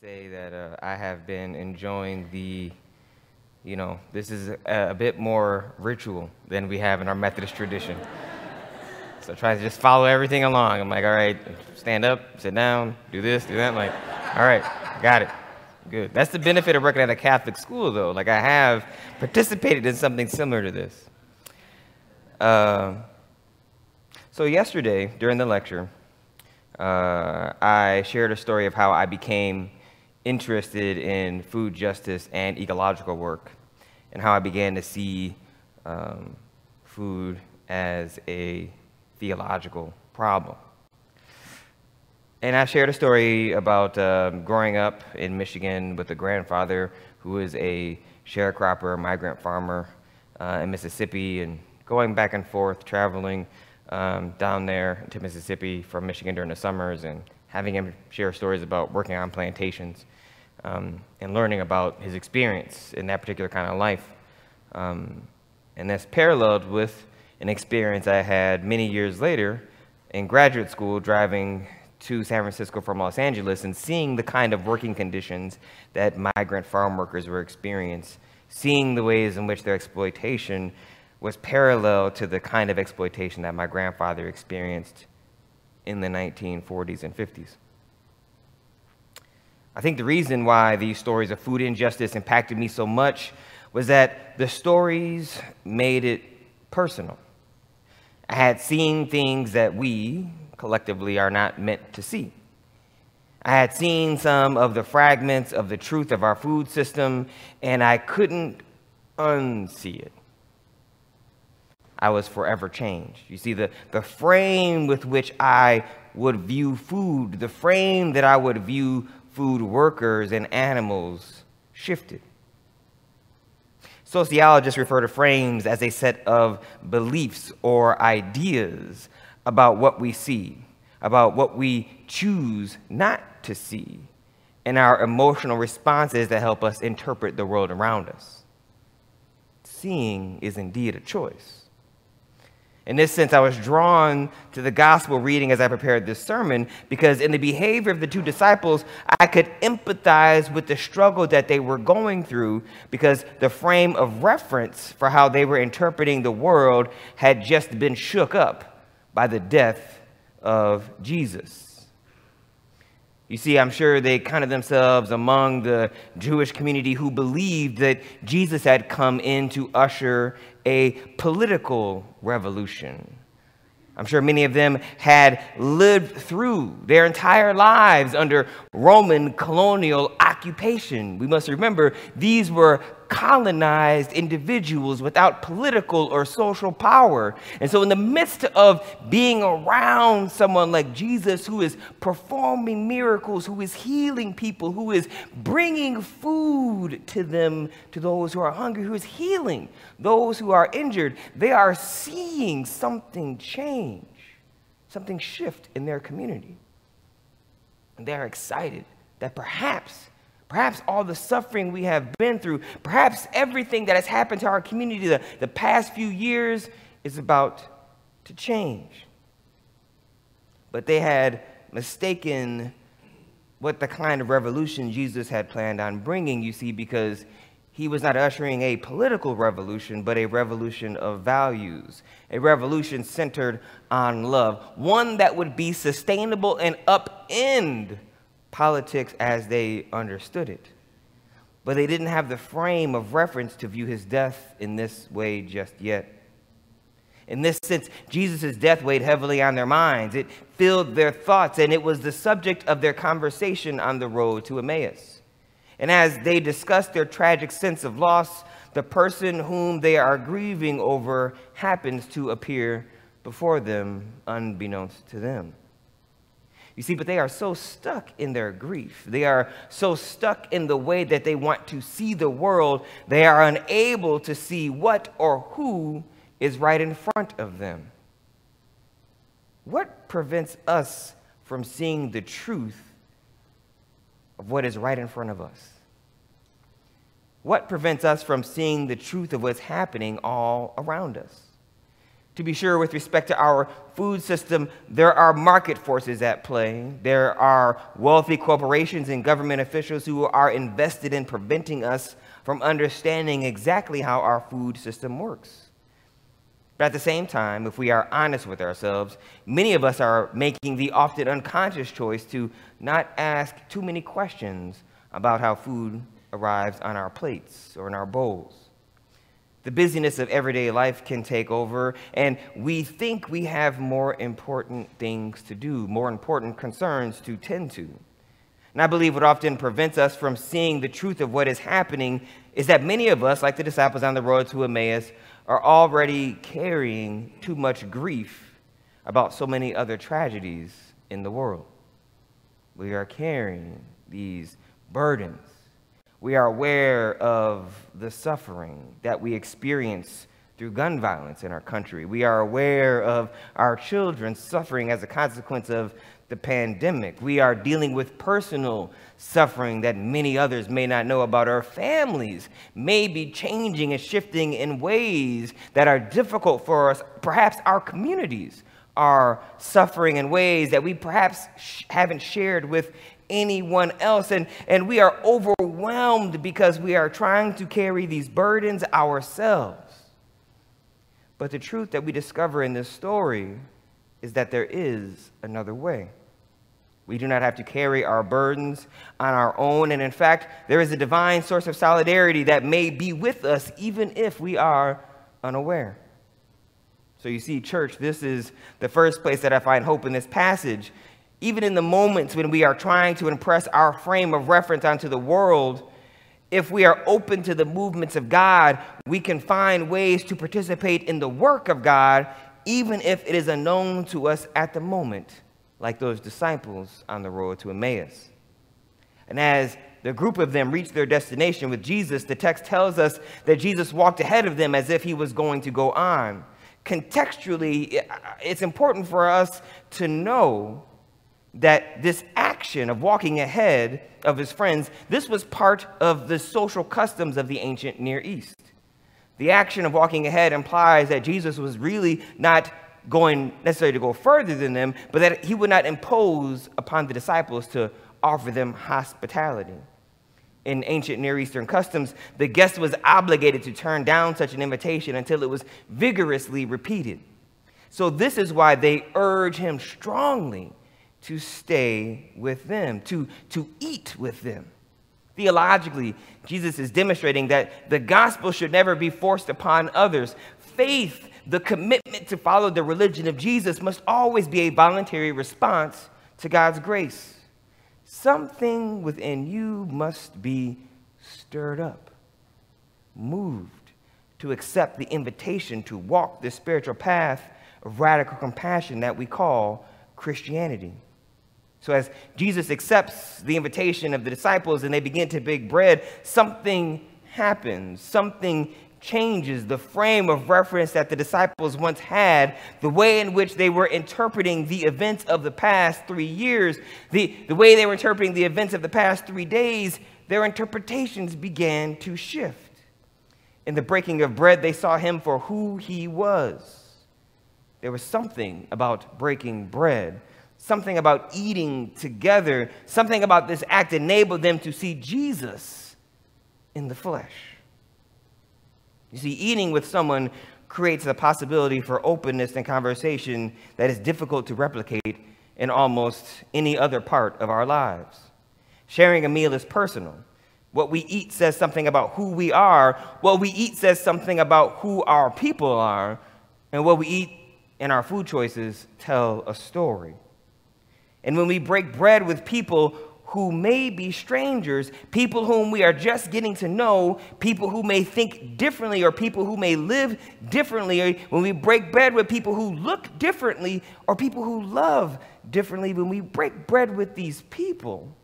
say that uh, I have been enjoying the, you know, this is a, a, bit more ritual than we have in our Methodist tradition. so try to just follow everything along. I'm like, all right, stand up, sit down, do this, do that. I'm like, all right, got it. Good. That's the benefit of working at a Catholic school, though. Like, I have participated in something similar to this. Uh, so, yesterday, during the lecture, uh, I shared a story of how I became interested in food justice and ecological work, and how I began to see um, food as a theological problem. And I shared a story about um, growing up in Michigan with a grandfather who was a sharecropper, migrant farmer uh, in Mississippi, and going back and forth, traveling um, down there to Mississippi from Michigan during the summers, and having him share stories about working on plantations um, and learning about his experience in that particular kind of life. Um, and that's paralleled with an experience I had many years later in graduate school driving to San Francisco from Los Angeles and seeing the kind of working conditions that migrant farm workers were experiencing, seeing the ways in which their exploitation was parallel to the kind of exploitation that my grandfather experienced in the 1940s and 50s. I think the reason why these stories of food injustice impacted me so much was that the stories made it personal. I had seen things that we collectively are not meant to see. I had seen some of the fragments of the truth of our food system, and I couldn't unsee it. I was forever changed. You see, the, the frame with which I would view food, the frame that I would view food workers and animals shifted. Sociologists refer to frames as a set of beliefs or ideas about what we see, about what we choose not to see, and our emotional responses that help us interpret the world around us. Seeing is indeed a choice. In this sense, I was drawn to the gospel reading as I prepared this sermon because, in the behavior of the two disciples, I could empathize with the struggle that they were going through because the frame of reference for how they were interpreting the world had just been shook up by the death of Jesus. You see, I'm sure they counted themselves among the Jewish community who believed that Jesus had come in to usher a political revolution. I'm sure many of them had lived through their entire lives under Roman colonial occupation. We must remember these were colonized individuals without political or social power. And so, in the midst of being around someone like Jesus who is performing miracles, who is healing people, who is bringing food to them, to those who are hungry, who is healing those who are injured, they are seeing something change, something shift in their community. And they are excited that perhaps Perhaps all the suffering we have been through, perhaps everything that has happened to our community the, the past few years is about to change. But they had mistaken what the kind of revolution Jesus had planned on bringing, you see, because he was not ushering a political revolution, but a revolution of values, a revolution centered on love, one that would be sustainable and upend politics as they understood it. But they didn't have the frame of reference to view his death in this way just yet. In this sense, Jesus' death weighed heavily on their minds. It filled their thoughts, and it was the subject of their conversation on the road to Emmaus. And as they discussed their tragic sense of loss, the person whom they are grieving over happens to appear before them, unbeknownst to them. You see, but they are so stuck in their grief. They are so stuck in the way that they want to see the world, they are unable to see what or who is right in front of them. What prevents us from seeing the truth of what is right in front of us? What prevents us from seeing the truth of what's happening all around us? To be sure, with respect to our food system, there are market forces at play. There are wealthy corporations and government officials who are invested in preventing us from understanding exactly how our food system works. But at the same time, if we are honest with ourselves, many of us are making the often unconscious choice to not ask too many questions about how food arrives on our plates or in our bowls. The busyness of everyday life can take over, and we think we have more important things to do, more important concerns to tend to. And I believe what often prevents us from seeing the truth of what is happening is that many of us, like the disciples on the road to Emmaus, are already carrying too much grief about so many other tragedies in the world. We are carrying these burdens we are aware of the suffering that we experience through gun violence in our country. We are aware of our children suffering as a consequence of the pandemic. We are dealing with personal suffering that many others may not know about. Our families may be changing and shifting in ways that are difficult for us. Perhaps our communities are suffering in ways that we perhaps haven't shared with anyone else. And, and we are overwhelmed because we are trying to carry these burdens ourselves. But the truth that we discover in this story is that there is another way. We do not have to carry our burdens on our own. And in fact, there is a divine source of solidarity that may be with us even if we are unaware. So you see, church, this is the first place that I find hope in this passage even in the moments when we are trying to impress our frame of reference onto the world, if we are open to the movements of God, we can find ways to participate in the work of God, even if it is unknown to us at the moment, like those disciples on the road to Emmaus. And as the group of them reached their destination with Jesus, the text tells us that Jesus walked ahead of them as if he was going to go on. Contextually, it's important for us to know that this action of walking ahead of his friends, this was part of the social customs of the ancient Near East. The action of walking ahead implies that Jesus was really not going necessarily to go further than them, but that he would not impose upon the disciples to offer them hospitality. In ancient Near Eastern customs, the guest was obligated to turn down such an invitation until it was vigorously repeated. So, this is why they urge him strongly to stay with them, to, to eat with them. Theologically, Jesus is demonstrating that the gospel should never be forced upon others. Faith, the commitment to follow the religion of Jesus, must always be a voluntary response to God's grace. Something within you must be stirred up, moved to accept the invitation to walk the spiritual path of radical compassion that we call Christianity. So, as Jesus accepts the invitation of the disciples and they begin to bake bread, something happens. Something changes the frame of reference that the disciples once had, the way in which they were interpreting the events of the past three years, the, the way they were interpreting the events of the past three days, their interpretations began to shift. In the breaking of bread, they saw him for who he was. There was something about breaking bread something about eating together, something about this act enabled them to see Jesus in the flesh. You see, eating with someone creates a possibility for openness and conversation that is difficult to replicate in almost any other part of our lives. Sharing a meal is personal. What we eat says something about who we are. What we eat says something about who our people are. And what we eat and our food choices tell a story. And when we break bread with people who may be strangers, people whom we are just getting to know, people who may think differently, or people who may live differently, when we break bread with people who look differently, or people who love differently, when we break bread with these people,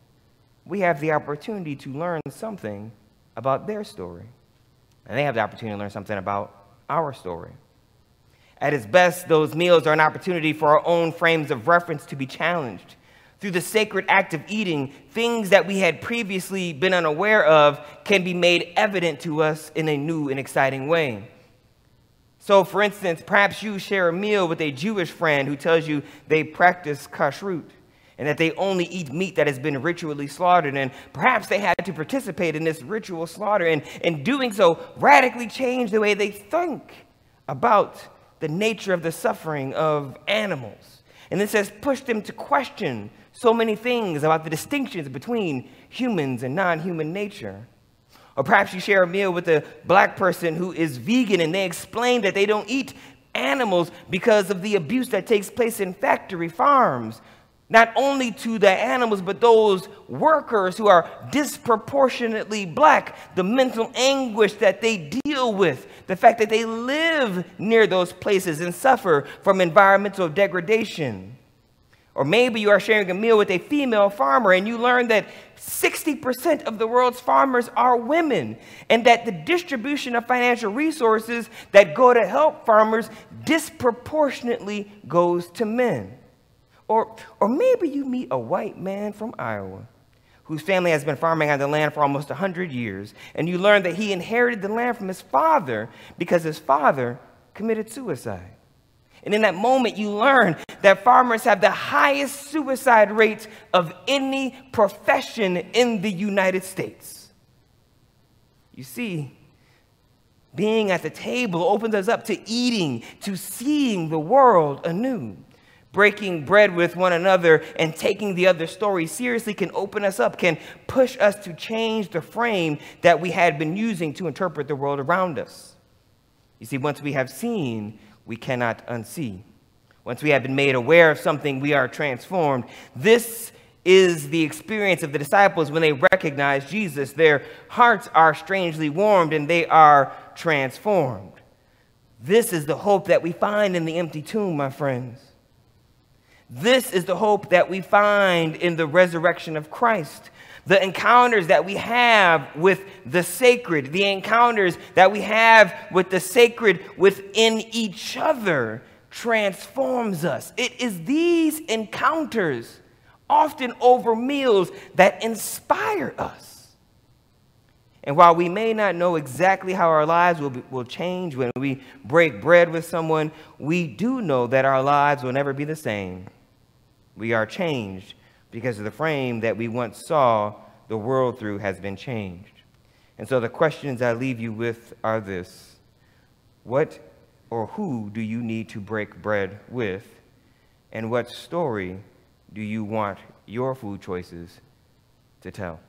we have the opportunity to learn something about their story. And they have the opportunity to learn something about our story. At its best, those meals are an opportunity for our own frames of reference to be challenged. Through the sacred act of eating, things that we had previously been unaware of can be made evident to us in a new and exciting way. So, for instance, perhaps you share a meal with a Jewish friend who tells you they practice kashrut and that they only eat meat that has been ritually slaughtered. And perhaps they had to participate in this ritual slaughter, and in doing so, radically change the way they think about the nature of the suffering of animals. And this has pushed them to question so many things about the distinctions between humans and non human nature. Or perhaps you share a meal with a black person who is vegan and they explain that they don't eat animals because of the abuse that takes place in factory farms. Not only to the animals, but those workers who are disproportionately black, the mental anguish that they deal with, the fact that they live near those places and suffer from environmental degradation. Or maybe you are sharing a meal with a female farmer and you learn that 60% of the world's farmers are women, and that the distribution of financial resources that go to help farmers disproportionately goes to men. Or, or maybe you meet a white man from Iowa whose family has been farming on the land for almost 100 years, and you learn that he inherited the land from his father because his father committed suicide. And in that moment, you learn that farmers have the highest suicide rates of any profession in the United States. You see, being at the table opens us up to eating, to seeing the world anew. Breaking bread with one another and taking the other story seriously can open us up, can push us to change the frame that we had been using to interpret the world around us. You see, once we have seen, we cannot unsee. Once we have been made aware of something, we are transformed. This is the experience of the disciples when they recognize Jesus. Their hearts are strangely warmed and they are transformed. This is the hope that we find in the empty tomb, my friends. This is the hope that we find in the resurrection of Christ the encounters that we have with the sacred, the encounters that we have with the sacred within each other transforms us. It is these encounters, often over meals, that inspire us. And while we may not know exactly how our lives will, be, will change when we break bread with someone, we do know that our lives will never be the same. We are changed because of the frame that we once saw the world through has been changed. And so the questions I leave you with are this What or who do you need to break bread with? And what story do you want your food choices to tell?